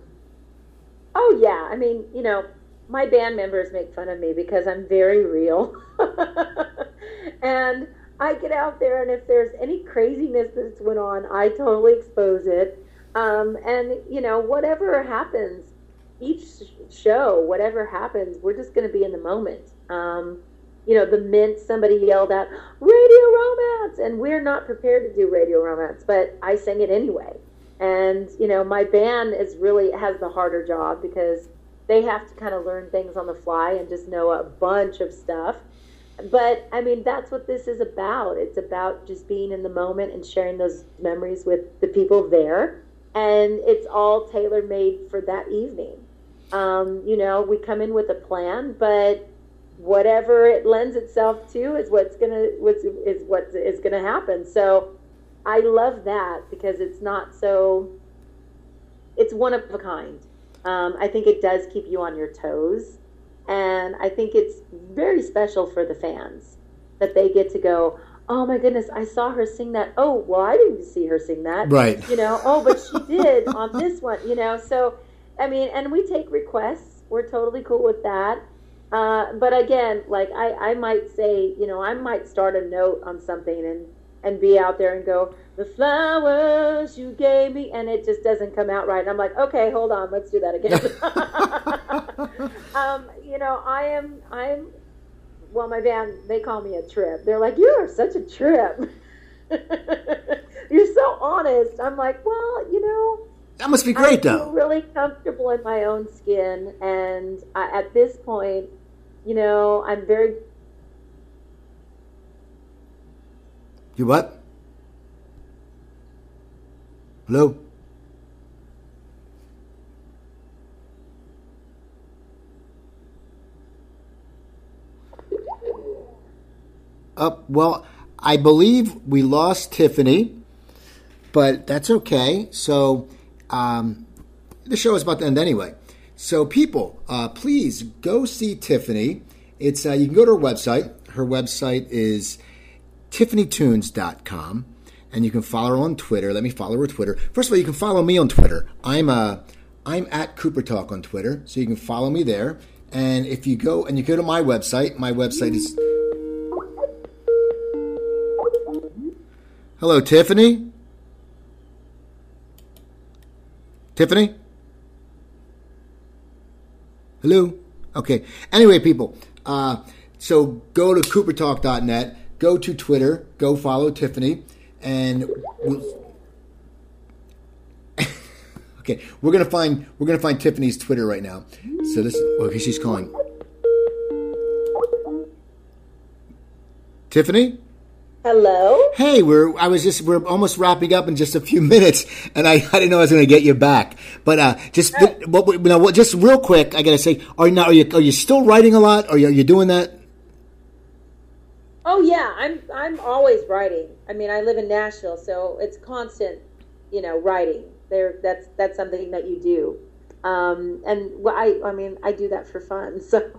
Oh yeah, I mean, you know, my band members make fun of me because I'm very real, and I get out there, and if there's any craziness that's went on, I totally expose it. Um, and you know, whatever happens, each show, whatever happens, we're just going to be in the moment. Um, you know, the mint somebody yelled out radio romance, and we're not prepared to do radio romance, but I sing it anyway. And you know, my band is really has the harder job because they have to kind of learn things on the fly and just know a bunch of stuff. But I mean, that's what this is about. It's about just being in the moment and sharing those memories with the people there. And it's all tailor made for that evening. Um, you know, we come in with a plan, but whatever it lends itself to is what's gonna what's is what is gonna happen. So I love that because it's not so. It's one of a kind. Um, I think it does keep you on your toes, and I think it's very special for the fans that they get to go. Oh my goodness, I saw her sing that. Oh, well, I didn't see her sing that. Right. You know, oh, but she did on this one, you know. So, I mean, and we take requests. We're totally cool with that. Uh, but again, like I, I might say, you know, I might start a note on something and and be out there and go, the flowers you gave me, and it just doesn't come out right. And I'm like, okay, hold on, let's do that again. um, you know, I am, I'm, well, my band, they call me a trip. They're like, you are such a trip. You're so honest. I'm like, well, you know, that must be great, I though. really comfortable in my own skin, and I, at this point, you know, I'm very You what? Hello? Uh, well, I believe we lost Tiffany, but that's okay. So, um, the show is about to end anyway. So, people, uh, please go see Tiffany. It's uh, you can go to her website. Her website is tiffanytunes.com and you can follow her on Twitter. Let me follow her Twitter. First of all, you can follow me on Twitter. I'm uh, I'm at Cooper Talk on Twitter, so you can follow me there. And if you go and you go to my website, my website is Hello, Tiffany. Tiffany? Hello? Okay. Anyway, people, uh, so go to coopertalk.net go to Twitter, go follow Tiffany, and we'll, okay, we're gonna find we're gonna find Tiffany's Twitter right now. So this, okay, she's calling. Tiffany. Hello. Hey, we're I was just we're almost wrapping up in just a few minutes, and I, I didn't know I was going to get you back. But uh, just what, you know, what, just real quick, I got to say, are you now are you are you still writing a lot? Are you, are you doing that? Oh yeah, I'm I'm always writing. I mean, I live in Nashville, so it's constant, you know, writing. There, that's that's something that you do. Um, and I, I mean, I do that for fun. So,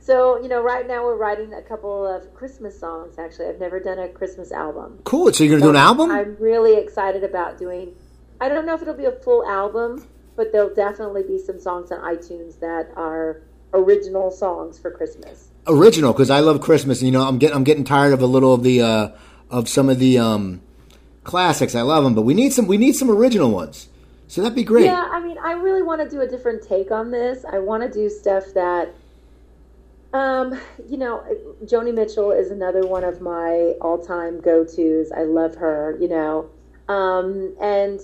so you know, right now we're writing a couple of Christmas songs. Actually, I've never done a Christmas album. Cool. So you're gonna so do an album? I'm really excited about doing. I don't know if it'll be a full album, but there'll definitely be some songs on iTunes that are original songs for Christmas original because I love Christmas. And, you know, I'm getting I'm getting tired of a little of the uh, of some of the um, classics. I love them, but we need some we need some original ones. So that'd be great. Yeah, I mean, I really want to do a different take on this. I want to do stuff that, um, you know, Joni Mitchell is another one of my all-time go-tos. I love her. You know, um, and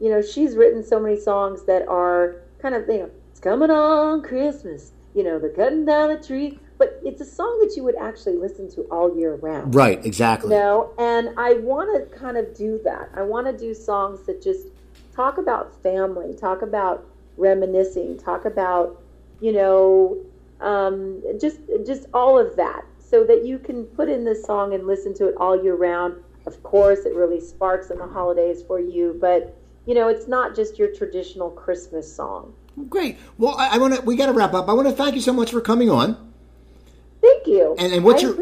you know, she's written so many songs that are kind of you know, it's coming on Christmas. You know, they're cutting down the tree but it's a song that you would actually listen to all year round. Right, exactly. You know, and I want to kind of do that. I want to do songs that just talk about family, talk about reminiscing, talk about, you know, um, just just all of that, so that you can put in this song and listen to it all year round. Of course, it really sparks in the holidays for you, but you know, it's not just your traditional Christmas song. Great. Well, I, I want to. We got to wrap up. I want to thank you so much for coming on. Thank you. And, and what's I your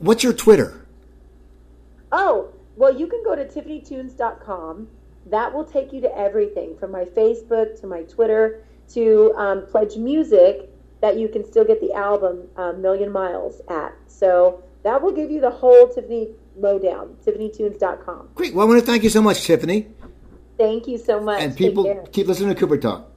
what's your Twitter? Oh, well, you can go to tiffanytunes.com. That will take you to everything from my Facebook to my Twitter to um, Pledge Music that you can still get the album um, Million Miles at. So that will give you the whole Tiffany lowdown, tiffanytunes.com. Great. Well, I want to thank you so much, Tiffany. Thank you so much. And people keep listening to Cooper Talk.